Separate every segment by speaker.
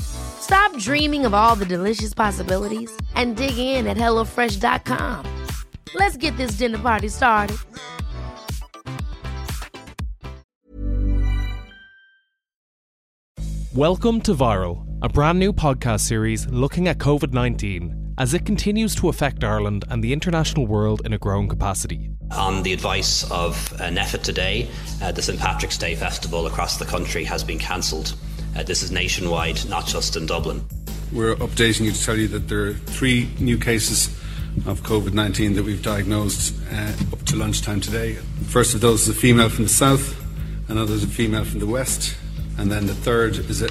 Speaker 1: Stop dreaming of all the delicious possibilities and dig in at HelloFresh.com. Let's get this dinner party started.
Speaker 2: Welcome to Viral, a brand new podcast series looking at COVID 19 as it continues to affect Ireland and the international world in a growing capacity.
Speaker 3: On the advice of uh, NPHET today, uh, the St Patrick's Day Festival across the country has been cancelled. Uh, this is nationwide, not just in Dublin.
Speaker 4: We're updating you to tell you that there are three new cases of COVID 19 that we've diagnosed uh, up to lunchtime today. First of those is a female from the south, another is a female from the west, and then the third is a,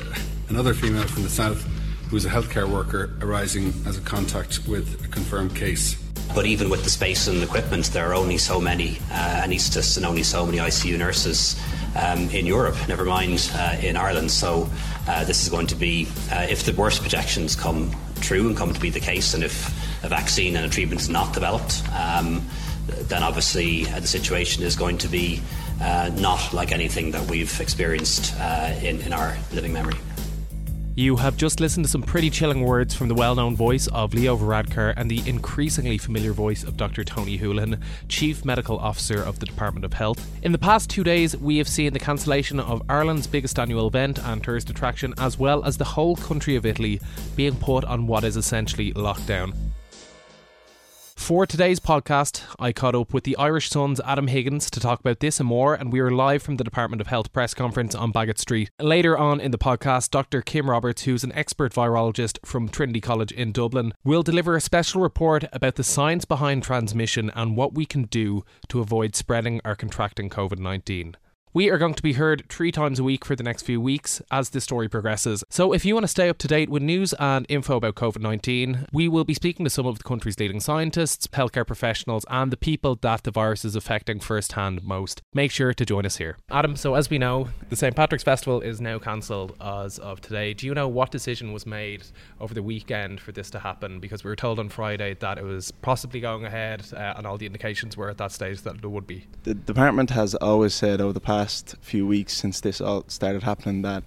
Speaker 4: another female from the south who's a healthcare worker arising as a contact with a confirmed case.
Speaker 3: But even with the space and equipment, there are only so many uh, anaesthetists and only so many ICU nurses um, in Europe, never mind uh, in Ireland. So uh, this is going to be, uh, if the worst projections come true and come to be the case, and if a vaccine and a treatment is not developed, um, then obviously uh, the situation is going to be uh, not like anything that we've experienced in, in our living memory.
Speaker 2: You have just listened to some pretty chilling words from the well known voice of Leo Varadkar and the increasingly familiar voice of Dr. Tony Holohan, Chief Medical Officer of the Department of Health. In the past two days, we have seen the cancellation of Ireland's biggest annual event and tourist attraction, as well as the whole country of Italy being put on what is essentially lockdown. For today's podcast, I caught up with the Irish Sun's Adam Higgins to talk about this and more, and we are live from the Department of Health press conference on Baggot Street. Later on in the podcast, Dr. Kim Roberts, who's an expert virologist from Trinity College in Dublin, will deliver a special report about the science behind transmission and what we can do to avoid spreading or contracting COVID 19. We are going to be heard three times a week for the next few weeks as this story progresses. So, if you want to stay up to date with news and info about COVID 19, we will be speaking to some of the country's leading scientists, healthcare professionals, and the people that the virus is affecting firsthand most. Make sure to join us here. Adam, so as we know, the St. Patrick's Festival is now cancelled as of today. Do you know what decision was made over the weekend for this to happen? Because we were told on Friday that it was possibly going ahead, uh, and all the indications were at that stage that it would be.
Speaker 5: The department has always said over the past last few weeks since this all started happening that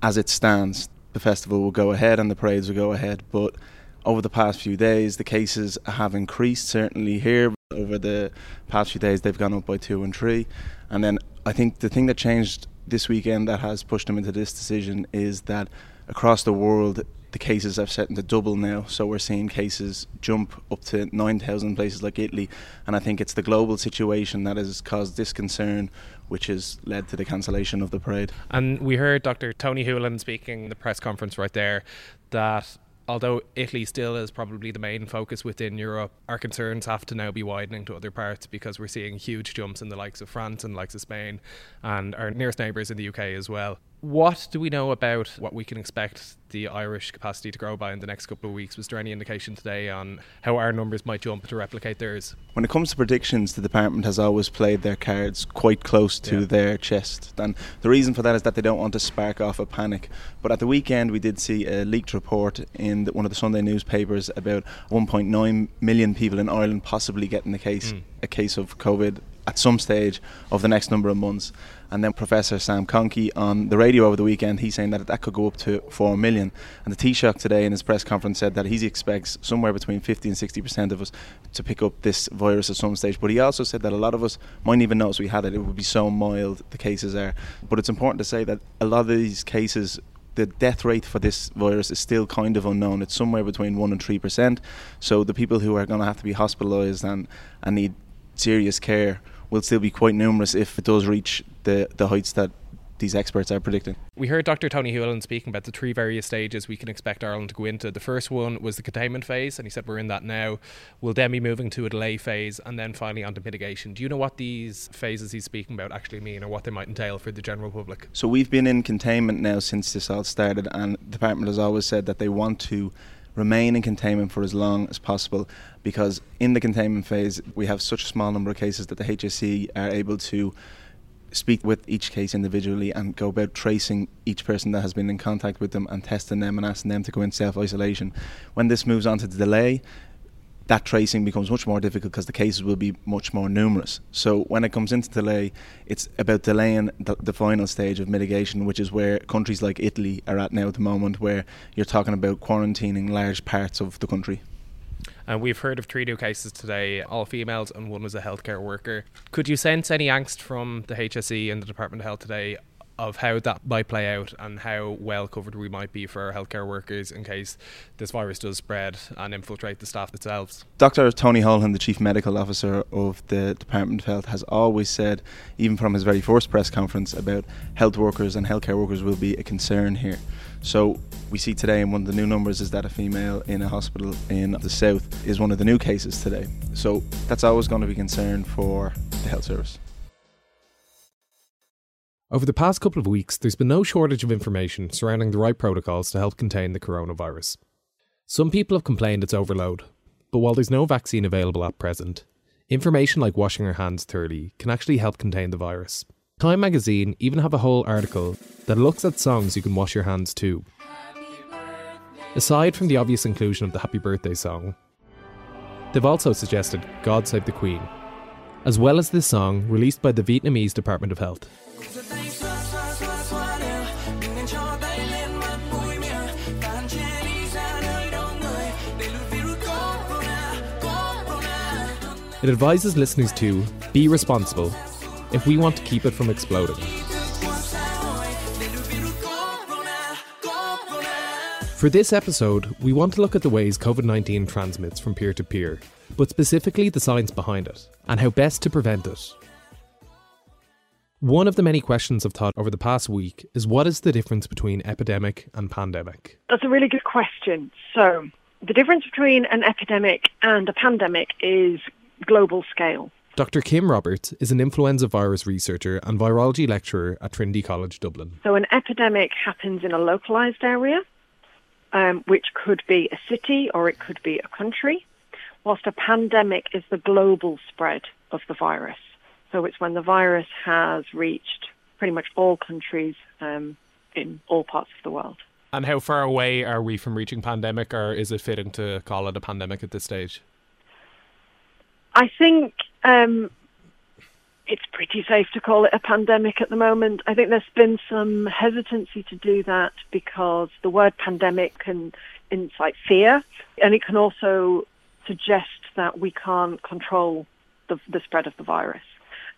Speaker 5: as it stands, the festival will go ahead and the parades will go ahead. But over the past few days, the cases have increased. Certainly here, over the past few days, they've gone up by two and three. And then I think the thing that changed this weekend that has pushed them into this decision is that across the world, the cases have set into double now. So we're seeing cases jump up to 9,000 places like Italy. And I think it's the global situation that has caused this concern, which has led to the cancellation of the parade.
Speaker 2: And we heard Dr. Tony Holohan speaking in the press conference right there that although Italy still is probably the main focus within Europe, our concerns have to now be widening to other parts because we're seeing huge jumps in the likes of France and likes of Spain and our nearest neighbours in the UK as well. What do we know about what we can expect the Irish capacity to grow by in the next couple of weeks? Was there any indication today on how our numbers might jump to replicate theirs?
Speaker 5: When it comes to predictions, the department has always played their cards quite close to yeah. their chest. And the reason for that is that they don't want to spark off a panic. But at the weekend, we did see a leaked report in the, one of the Sunday newspapers about 1.9 million people in Ireland possibly getting a case, mm. a case of COVID at some stage of the next number of months. And then Professor Sam McConkey on the radio over the weekend, he's saying that that could go up to 4 million. And the Taoiseach today in his press conference said that he expects somewhere between 50 and 60% of us to pick up this virus at some stage. But he also said that a lot of us mightn't even notice we had it. It would be so mild, the cases are. But it's important to say that a lot of these cases the death rate for this virus is still kind of unknown. It's somewhere between one and three percent. So the people who are going to have to be hospitalised and and need serious care will still be quite numerous if it does reach the, the heights that these experts are predicting.
Speaker 2: We heard Dr. Tony Holohan speaking about the three various stages we can expect Ireland to go into. The first one was the containment phase, and he said we're in that now. We'll then be moving to a delay phase and then finally onto mitigation. Do you know what these phases he's speaking about actually mean or what they might entail for the general public?
Speaker 5: So we've been in containment now since this all started, and the department has always said that they want to remain in containment for as long as possible because in the containment phase we have such a small number of cases that the HSE are able to speak with each case individually and go about tracing each person that has been in contact with them and testing them and asking them to go in self isolation. When this moves on to the delay, that tracing becomes much more difficult because the cases will be much more numerous. So when it comes into delay, it's about delaying the, the, final stage of mitigation, which is where countries like Italy are at now at the moment, where you're talking about quarantining large parts of the country.
Speaker 2: And we've heard of three new cases today, all females, and one was a healthcare worker. Could you sense any angst from the HSE and the Department of Health today of how that might play out and how well covered we might be for our healthcare workers in case this virus does spread and infiltrate the staff themselves.
Speaker 5: Dr. Tony Holohan, the Chief Medical Officer of the Department of Health, has always said, even from his very first press conference, about health workers and healthcare workers will be a concern here. So we see today, and one of the new numbers is that a female in a hospital in the south is one of the new cases today. So that's always going to be concern for the health service.
Speaker 2: Over the past couple of weeks, there's been no shortage of information surrounding the right protocols to help contain the coronavirus. Some people have complained it's overload, but while there's no vaccine available at present, information like washing our hands thoroughly can actually help contain the virus. Time magazine even have a whole article that looks at songs you can wash your hands to. Aside from the obvious inclusion of the Happy Birthday song, they've also suggested God Save the Queen, as well as this song released by the Vietnamese Department of Health. It advises listeners to be responsible if we want to keep it from exploding. For this episode, we want to look at the ways COVID 19 transmits from peer to peer, but specifically the science behind it and how best to prevent it. One of the many questions I've thought over the past week is what is the difference between epidemic and pandemic?
Speaker 6: That's a really good question. So, the difference between an epidemic and a pandemic is global scale.
Speaker 2: Dr. Kim Roberts is an influenza virus researcher and virology lecturer at Trinity College Dublin.
Speaker 6: So, an epidemic happens in a localized area, um, which could be a city or it could be a country, whilst a pandemic is the global spread of the virus. So, it's when the virus has reached pretty much all countries um, in all parts of the world.
Speaker 2: And how far away are we from reaching pandemic, or is it fitting to call it a pandemic at this stage?
Speaker 6: I think um, it's pretty safe to call it a pandemic at the moment. I think there's been some hesitancy to do that because the word pandemic can incite fear, and it can also suggest that we can't control the, the spread of the virus.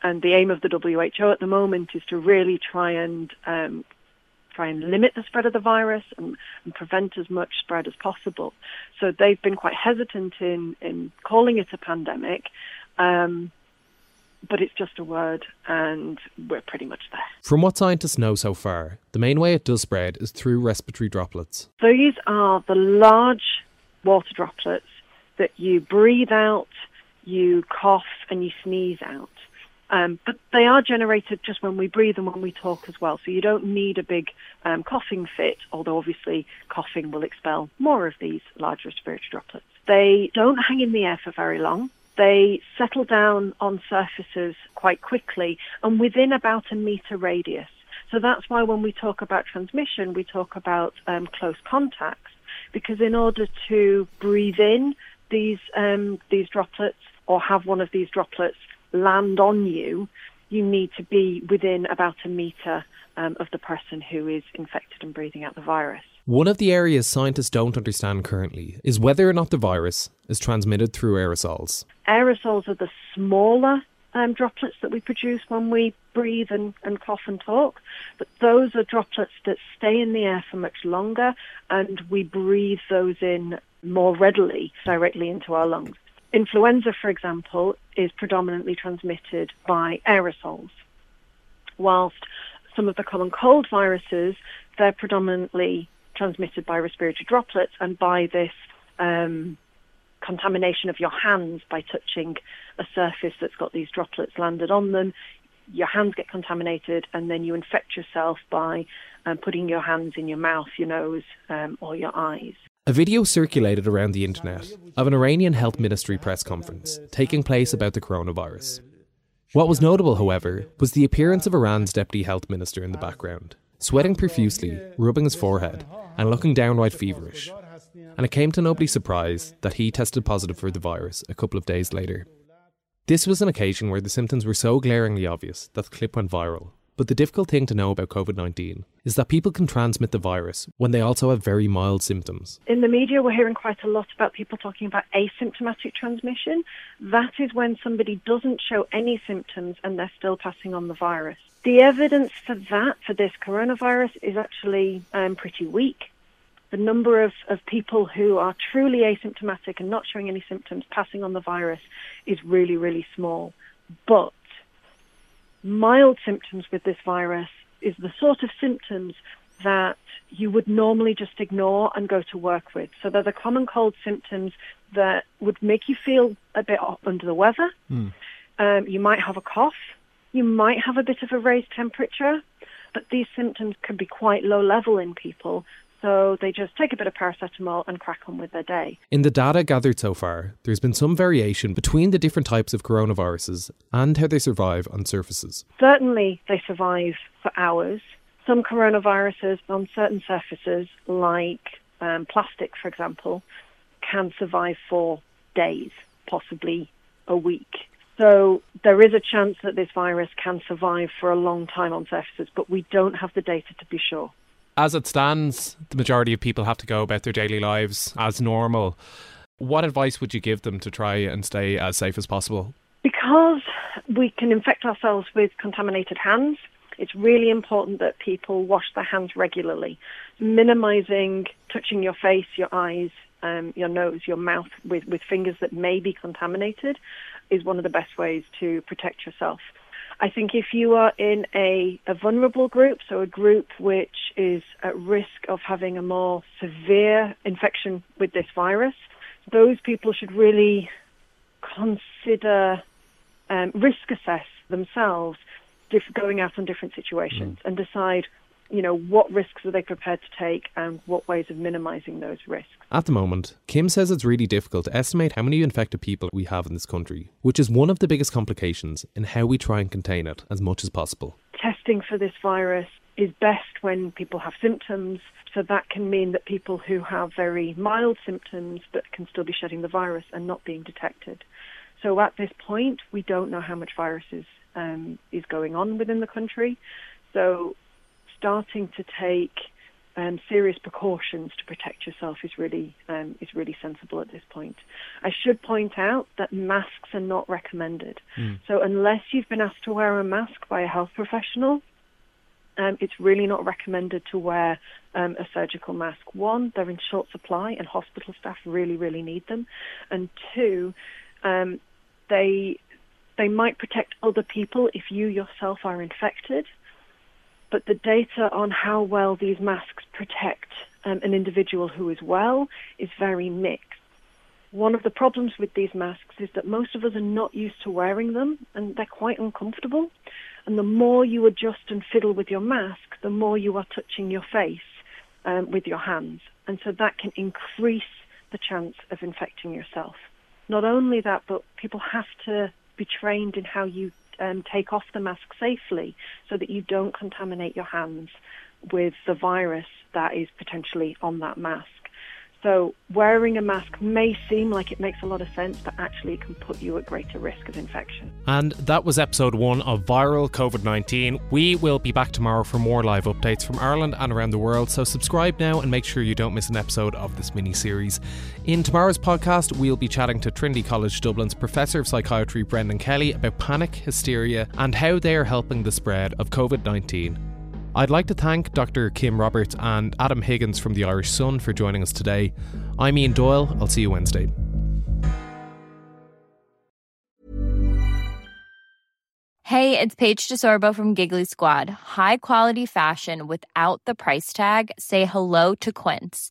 Speaker 6: And the aim of the WHO at the moment is to really try and um, try and limit the spread of the virus and, and, prevent as much spread as possible. So they've been quite hesitant in, in calling it a pandemic. Um, but it's just a word, and we're pretty much there.
Speaker 2: From what scientists know so far, the main way it does spread is through respiratory droplets.
Speaker 6: These are the large water droplets that you breathe out, you cough, and you sneeze out. Um, but they are generated just when we breathe and when we talk as well. So you don't need a big um, coughing fit, although obviously coughing will expel more of these large respiratory droplets. They don't hang in the air for very long. They settle down on surfaces quite quickly and within about a meter radius. So that's why when we talk about transmission, we talk about um, close contacts, because in order to breathe in these um, these droplets or have one of these droplets land on you, you need to be within about a metre um, of the person who is infected and breathing out the virus.
Speaker 2: One of the areas scientists don't understand currently is whether or not the virus is transmitted through aerosols.
Speaker 6: Aerosols are the smaller um, droplets that we produce when we breathe and, and cough and talk, but those are droplets that stay in the air for much longer and we breathe those in more readily directly into our lungs influenza, for example, is predominantly transmitted by aerosols, whilst some of the common cold viruses, they're predominantly transmitted by respiratory droplets and by this um, contamination of your hands by touching a surface that's got these droplets landed on them. Your hands get contaminated, and then you infect yourself by um, putting your hands in your mouth, your nose, um, or your eyes.
Speaker 2: A video circulated around the internet of an Iranian health ministry press conference taking place about the coronavirus. What was notable, however, was the appearance of Iran's deputy health minister in the background, sweating profusely, rubbing his forehead, and looking downright feverish. And it came to nobody's surprise that he tested positive for the virus a couple of days later. This was an occasion where the symptoms were so glaringly obvious that the clip went viral, but the difficult thing to know about COVID 19 is that people can transmit the virus when they also have very mild symptoms.
Speaker 6: In the media, we're hearing quite a lot about people talking about asymptomatic transmission. That is when somebody doesn't show any symptoms and they're still passing on the virus. The evidence for that, for this coronavirus, is actually um, pretty weak. The number of, of people who are truly asymptomatic and not showing any symptoms passing on the virus is really, really small. But mild symptoms with this virus is the sort of symptoms that you would normally just ignore and go to work with. So they're the common cold symptoms that would make you feel a bit under the weather. Mm. Um, you might have a cough. You might have a bit of a raised temperature, but these symptoms can be quite low level in people. So they just take a bit of paracetamol and crack on with their day.
Speaker 2: In the data gathered so far, there's been some variation between the different types of coronaviruses and how they survive on surfaces.
Speaker 6: Certainly, they survive for hours. Some coronaviruses on certain surfaces, like um, plastic, for example, can survive for days, possibly a week. So there is a chance that this virus can survive for a long time on surfaces, but we don't have the data to be sure
Speaker 2: as it stands, the majority of people have to go about their daily lives as normal. What advice would you give them to try and stay as safe as possible?
Speaker 6: Because we can infect ourselves with contaminated hands, it's really important that people wash their hands regularly, minimizing touching your face, your eyes, um, your nose, your mouth with, with fingers that may be contaminated is one of the best ways to protect yourself. I think if you are in a, a vulnerable group, so a group which is at risk of having a more severe infection with this virus, those people should really consider um, risk assess themselves going out on different situations mm. and decide you know, what risks are they prepared to take and what ways of minimizing those risks.
Speaker 2: At the moment, Kim says it's really difficult to estimate how many infected people we have in this country, which is one of the biggest complications in how we try and contain it as much as possible.
Speaker 6: Testing for this virus is best when people have symptoms. So that can mean that people who have very mild symptoms but can still be shedding the virus and not being detected. So at this point, we don't know how much virus is, um, is going on within the country. So starting to take um, serious precautions to protect yourself is really um, is really sensible at this point. I should point out that masks are not recommended. Mm. So unless you've been asked to wear a mask by a health professional, um, it's really not recommended to wear um, a surgical mask. One, they're in short supply, and hospital staff really, really need them. And two, um, they they might protect other people if you yourself are infected but the data on how well these masks protect um, an individual who is well is very mixed. One of the problems with these masks is that most of us are not used to wearing them and they're quite uncomfortable. And the more you adjust and fiddle with your mask, the more you are touching your face um, with your hands. And so that can increase the chance of infecting yourself. Not only that, but people have to be trained in how you um, take off the mask safely so that you don't contaminate your hands with the virus that is potentially on that mask. So wearing a mask may seem like it makes a lot of sense, but actually it can put you at greater risk of infection.
Speaker 2: And that was episode one of Viral COVID 19. We will be back tomorrow for more live updates from Ireland and around the world, so subscribe now and make sure you don't miss an episode of this mini series. In tomorrow's podcast, we'll be chatting to Trinity College Dublin's Professor of Psychiatry Brendan Kelly about panic, hysteria, and how they are helping the spread of COVID 19 I'd like to thank Dr. Kim Roberts and Adam Higgins from the Irish Sun for joining us today. I'm Ian Doyle. I'll see you Wednesday.
Speaker 7: Hey, it's Paige DeSorbo from Giggly Squad. High quality fashion without the price tag? Say hello to Quince.